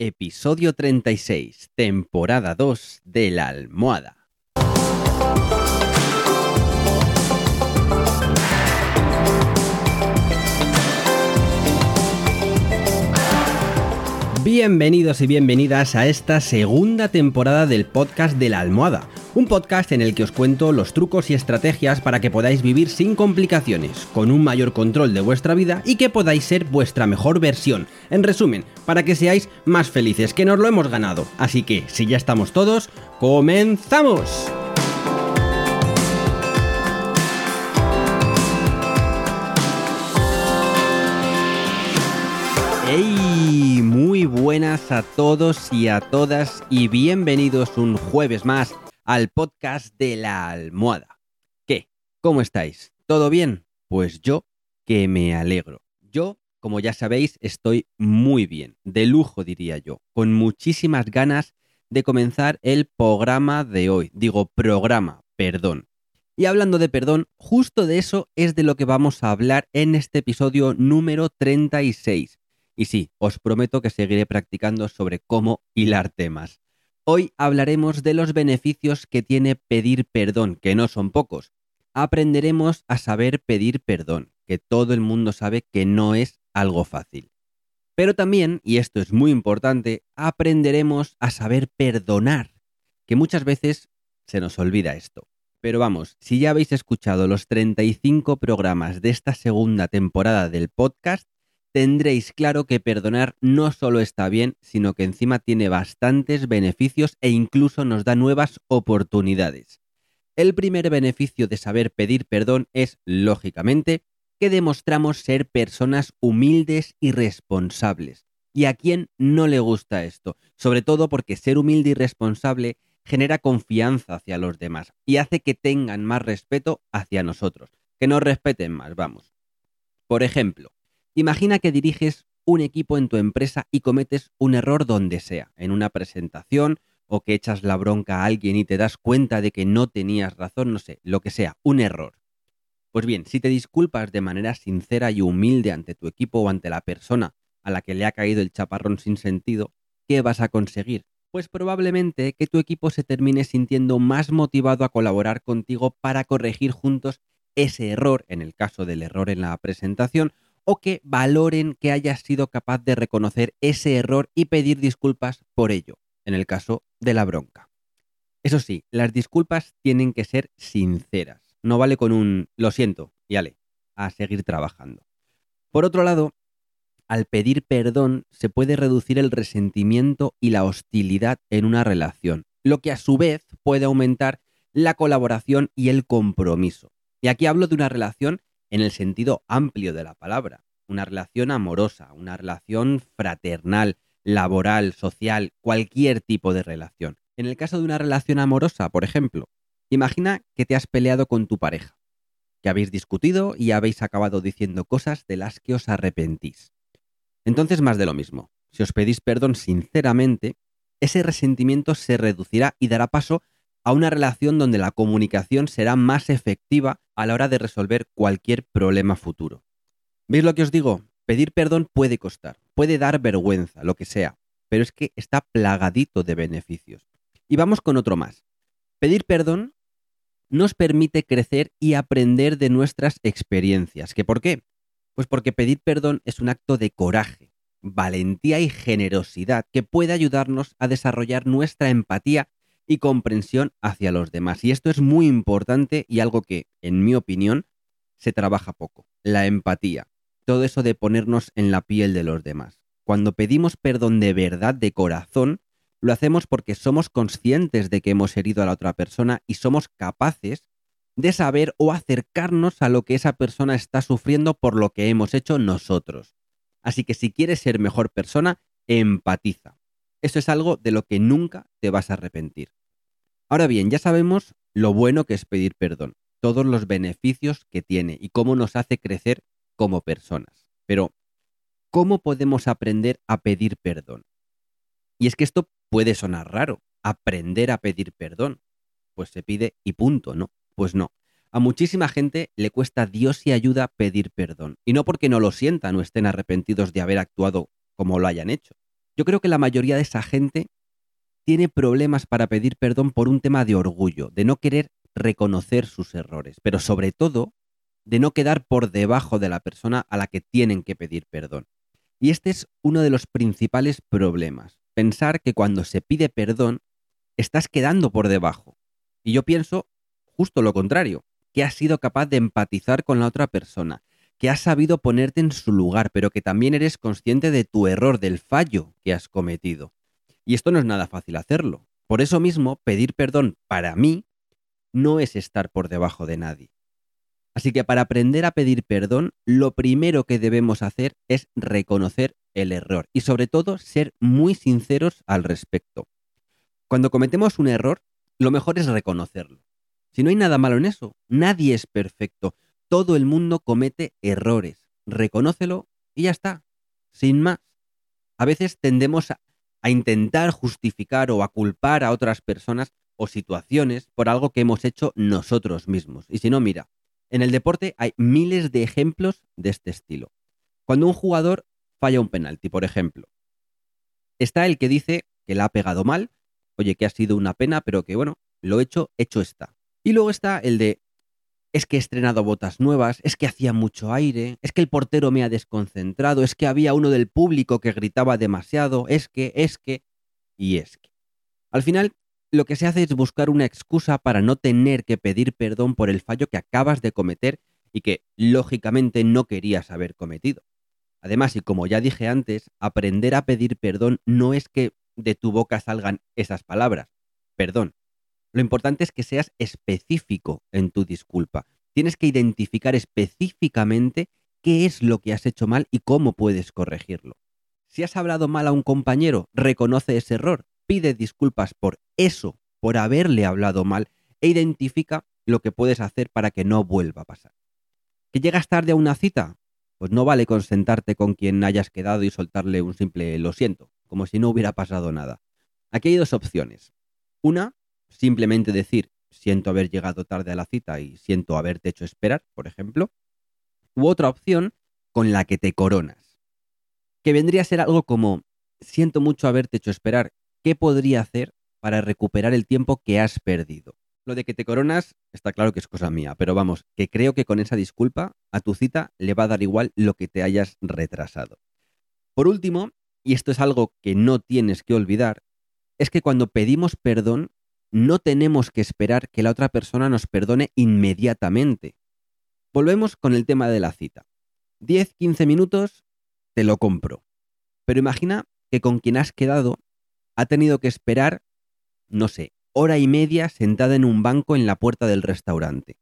episodio 36, temporada 2 de la almohada. Bienvenidos y bienvenidas a esta segunda temporada del podcast de la almohada, un podcast en el que os cuento los trucos y estrategias para que podáis vivir sin complicaciones, con un mayor control de vuestra vida y que podáis ser vuestra mejor versión. En resumen, para que seáis más felices, que nos lo hemos ganado. Así que, si ya estamos todos, ¡comenzamos! ¡Hey! Muy buenas a todos y a todas y bienvenidos un jueves más al podcast de la almohada. ¿Qué? ¿Cómo estáis? ¿Todo bien? Pues yo que me alegro. Yo, como ya sabéis, estoy muy bien, de lujo diría yo, con muchísimas ganas de comenzar el programa de hoy. Digo programa, perdón. Y hablando de perdón, justo de eso es de lo que vamos a hablar en este episodio número 36 y sí, os prometo que seguiré practicando sobre cómo hilar temas. Hoy hablaremos de los beneficios que tiene pedir perdón, que no son pocos. Aprenderemos a saber pedir perdón, que todo el mundo sabe que no es algo fácil. Pero también, y esto es muy importante, aprenderemos a saber perdonar, que muchas veces se nos olvida esto. Pero vamos, si ya habéis escuchado los 35 programas de esta segunda temporada del podcast, tendréis claro que perdonar no solo está bien, sino que encima tiene bastantes beneficios e incluso nos da nuevas oportunidades. El primer beneficio de saber pedir perdón es, lógicamente, que demostramos ser personas humildes y responsables. ¿Y a quién no le gusta esto? Sobre todo porque ser humilde y responsable genera confianza hacia los demás y hace que tengan más respeto hacia nosotros, que nos respeten más, vamos. Por ejemplo, Imagina que diriges un equipo en tu empresa y cometes un error donde sea, en una presentación o que echas la bronca a alguien y te das cuenta de que no tenías razón, no sé, lo que sea, un error. Pues bien, si te disculpas de manera sincera y humilde ante tu equipo o ante la persona a la que le ha caído el chaparrón sin sentido, ¿qué vas a conseguir? Pues probablemente que tu equipo se termine sintiendo más motivado a colaborar contigo para corregir juntos ese error, en el caso del error en la presentación, o que valoren que hayas sido capaz de reconocer ese error y pedir disculpas por ello, en el caso de la bronca. Eso sí, las disculpas tienen que ser sinceras. No vale con un lo siento y ale, a seguir trabajando. Por otro lado, al pedir perdón se puede reducir el resentimiento y la hostilidad en una relación, lo que a su vez puede aumentar la colaboración y el compromiso. Y aquí hablo de una relación en el sentido amplio de la palabra. Una relación amorosa, una relación fraternal, laboral, social, cualquier tipo de relación. En el caso de una relación amorosa, por ejemplo, imagina que te has peleado con tu pareja, que habéis discutido y habéis acabado diciendo cosas de las que os arrepentís. Entonces, más de lo mismo. Si os pedís perdón sinceramente, ese resentimiento se reducirá y dará paso a una relación donde la comunicación será más efectiva a la hora de resolver cualquier problema futuro. ¿Veis lo que os digo? Pedir perdón puede costar, puede dar vergüenza, lo que sea, pero es que está plagadito de beneficios. Y vamos con otro más. Pedir perdón nos permite crecer y aprender de nuestras experiencias. ¿Qué por qué? Pues porque pedir perdón es un acto de coraje, valentía y generosidad que puede ayudarnos a desarrollar nuestra empatía y comprensión hacia los demás. Y esto es muy importante y algo que, en mi opinión, se trabaja poco. La empatía. Todo eso de ponernos en la piel de los demás. Cuando pedimos perdón de verdad, de corazón, lo hacemos porque somos conscientes de que hemos herido a la otra persona y somos capaces de saber o acercarnos a lo que esa persona está sufriendo por lo que hemos hecho nosotros. Así que si quieres ser mejor persona, empatiza. Eso es algo de lo que nunca te vas a arrepentir. Ahora bien, ya sabemos lo bueno que es pedir perdón, todos los beneficios que tiene y cómo nos hace crecer como personas. Pero, ¿cómo podemos aprender a pedir perdón? Y es que esto puede sonar raro, aprender a pedir perdón. Pues se pide y punto, ¿no? Pues no. A muchísima gente le cuesta Dios y ayuda pedir perdón. Y no porque no lo sientan o estén arrepentidos de haber actuado como lo hayan hecho. Yo creo que la mayoría de esa gente tiene problemas para pedir perdón por un tema de orgullo, de no querer reconocer sus errores, pero sobre todo de no quedar por debajo de la persona a la que tienen que pedir perdón. Y este es uno de los principales problemas, pensar que cuando se pide perdón estás quedando por debajo. Y yo pienso justo lo contrario, que has sido capaz de empatizar con la otra persona, que has sabido ponerte en su lugar, pero que también eres consciente de tu error, del fallo que has cometido. Y esto no es nada fácil hacerlo. Por eso mismo, pedir perdón para mí no es estar por debajo de nadie. Así que para aprender a pedir perdón, lo primero que debemos hacer es reconocer el error y sobre todo ser muy sinceros al respecto. Cuando cometemos un error, lo mejor es reconocerlo. Si no hay nada malo en eso, nadie es perfecto. Todo el mundo comete errores. Reconócelo y ya está. Sin más. A veces tendemos a, intentar justificar o a culpar a otras personas o situaciones por algo que hemos hecho nosotros mismos. Y si no, mira, en el deporte hay miles de ejemplos de este estilo. Cuando un jugador falla un penalti, por ejemplo, está el que dice que la ha pegado mal, oye, que ha sido una pena, pero que bueno, lo hecho, hecho está. Y luego está el de, es que he estrenado botas nuevas, es que hacía mucho aire, es que el portero me ha desconcentrado, es que había uno del público que gritaba demasiado, es que, es que, y es que. Al final, lo que se hace es buscar una excusa para no tener que pedir perdón por el fallo que acabas de cometer y que, lógicamente, no querías haber cometido. Además, y como ya dije antes, aprender a pedir perdón no es que de tu boca salgan esas palabras. Perdón. Lo importante es que seas específico en tu disculpa. Tienes que identificar específicamente qué es lo que has hecho mal y cómo puedes corregirlo. Si has hablado mal a un compañero, reconoce ese error pide disculpas por eso, por haberle hablado mal, e identifica lo que puedes hacer para que no vuelva a pasar. ¿Que llegas tarde a una cita? Pues no vale consentarte con quien hayas quedado y soltarle un simple lo siento, como si no hubiera pasado nada. Aquí hay dos opciones. Una, simplemente decir siento haber llegado tarde a la cita y siento haberte hecho esperar, por ejemplo. U otra opción con la que te coronas. Que vendría a ser algo como siento mucho haberte hecho esperar ¿qué podría hacer para recuperar el tiempo que has perdido? Lo de que te coronas está claro que es cosa mía, pero vamos, que creo que con esa disculpa a tu cita le va a dar igual lo que te hayas retrasado. Por último, y esto es algo que no tienes que olvidar, es que cuando pedimos perdón, no tenemos que esperar que la otra persona nos perdone inmediatamente. Volvemos con el tema de la cita. 10, 15 minutos, te lo compro. Pero imagina que con quien has quedado ha tenido que esperar, no sé, hora y media sentada en un banco en la puerta del restaurante.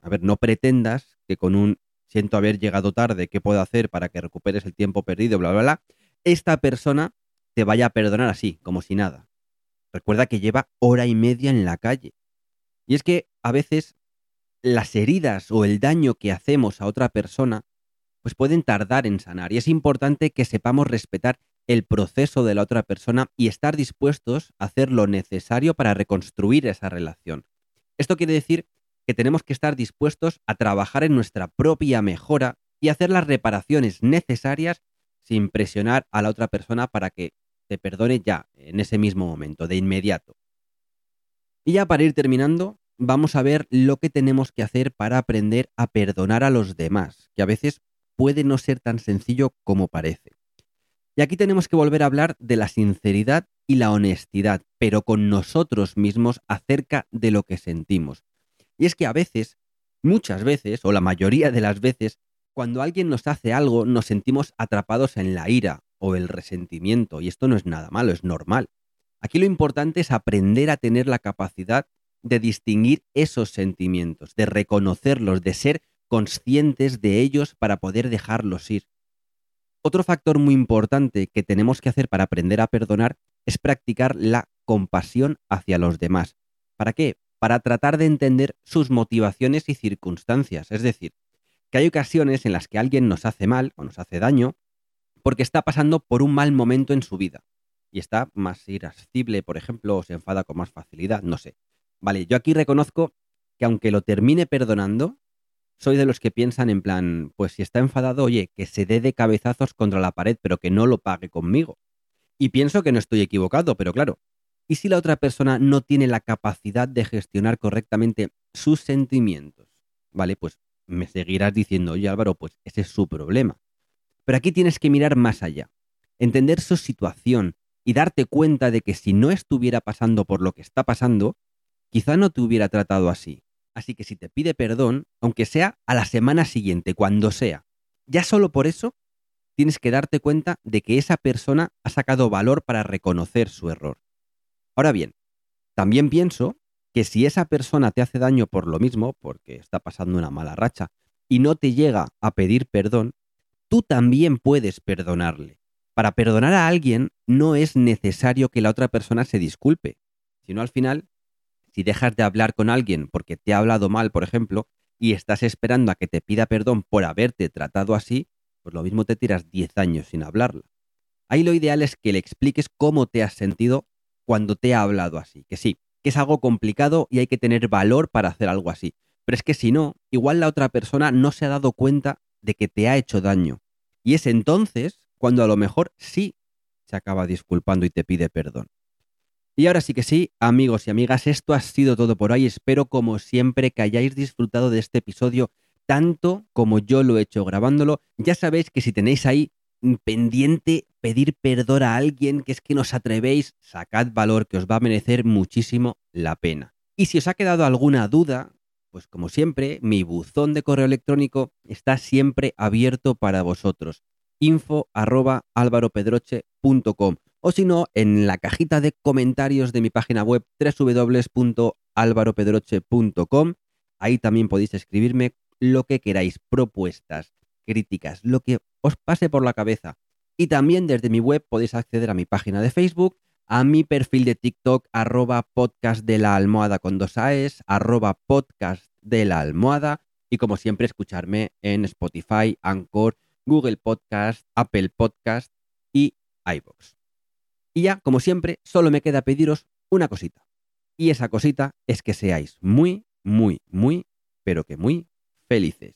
A ver, no pretendas que con un siento haber llegado tarde, ¿qué puedo hacer para que recuperes el tiempo perdido, bla, bla, bla? Esta persona te vaya a perdonar así, como si nada. Recuerda que lleva hora y media en la calle. Y es que a veces las heridas o el daño que hacemos a otra persona pues pueden tardar en sanar y es importante que sepamos respetar el proceso de la otra persona y estar dispuestos a hacer lo necesario para reconstruir esa relación. Esto quiere decir que tenemos que estar dispuestos a trabajar en nuestra propia mejora y hacer las reparaciones necesarias sin presionar a la otra persona para que te perdone ya, en ese mismo momento, de inmediato. Y ya para ir terminando, vamos a ver lo que tenemos que hacer para aprender a perdonar a los demás, que a veces puede no ser tan sencillo como parece. Y aquí tenemos que volver a hablar de la sinceridad y la honestidad, pero con nosotros mismos acerca de lo que sentimos. Y es que a veces, muchas veces, o la mayoría de las veces, cuando alguien nos hace algo, nos sentimos atrapados en la ira o el resentimiento, y esto no es nada malo, es normal. Aquí lo importante es aprender a tener la capacidad de distinguir esos sentimientos, de reconocerlos, de ser conscientes de ellos para poder dejarlos ir. Otro factor muy importante que tenemos que hacer para aprender a perdonar es practicar la compasión hacia los demás. ¿Para qué? Para tratar de entender sus motivaciones y circunstancias. Es decir, que hay ocasiones en las que alguien nos hace mal o nos hace daño porque está pasando por un mal momento en su vida y está más irascible, por ejemplo, o se enfada con más facilidad, no sé. Vale, yo aquí reconozco que aunque lo termine perdonando, soy de los que piensan en plan, pues si está enfadado, oye, que se dé de cabezazos contra la pared, pero que no lo pague conmigo. Y pienso que no estoy equivocado, pero claro, ¿y si la otra persona no tiene la capacidad de gestionar correctamente sus sentimientos? Vale, pues me seguirás diciendo, oye Álvaro, pues ese es su problema. Pero aquí tienes que mirar más allá, entender su situación y darte cuenta de que si no estuviera pasando por lo que está pasando, quizá no te hubiera tratado así. Así que si te pide perdón, aunque sea a la semana siguiente, cuando sea, ya solo por eso tienes que darte cuenta de que esa persona ha sacado valor para reconocer su error. Ahora bien, también pienso que si esa persona te hace daño por lo mismo, porque está pasando una mala racha, y no te llega a pedir perdón, tú también puedes perdonarle. Para perdonar a alguien no es necesario que la otra persona se disculpe, sino al final, si dejas de hablar con alguien porque te ha hablado mal, por ejemplo, y estás esperando a que te pida perdón por haberte tratado así, pues lo mismo te tiras 10 años sin hablarla. Ahí lo ideal es que le expliques cómo te has sentido cuando te ha hablado así, que sí, que es algo complicado y hay que tener valor para hacer algo así. Pero es que si no, igual la otra persona no se ha dado cuenta de que te ha hecho daño. Y es entonces cuando a lo mejor sí se acaba disculpando y te pide perdón. Y ahora sí que sí, amigos y amigas, esto ha sido todo por hoy. Espero como siempre que hayáis disfrutado de este episodio tanto como yo lo he hecho grabándolo. Ya sabéis que si tenéis ahí pendiente pedir perdón a alguien, que es que nos atrevéis, sacad valor que os va a merecer muchísimo la pena. Y si os ha quedado alguna duda, pues como siempre, mi buzón de correo electrónico está siempre abierto para vosotros. info arroba alvaropedroche.com o si no, en la cajita de comentarios de mi página web www.alvaropedroche.com. Ahí también podéis escribirme lo que queráis, propuestas, críticas, lo que os pase por la cabeza. Y también desde mi web podéis acceder a mi página de Facebook, a mi perfil de TikTok, arroba podcast de la almohada con dos AES, arroba podcast de la almohada, y como siempre escucharme en Spotify, Anchor, Google Podcast, Apple Podcast y iVoox. Y ya, como siempre, solo me queda pediros una cosita. Y esa cosita es que seáis muy, muy, muy, pero que muy felices.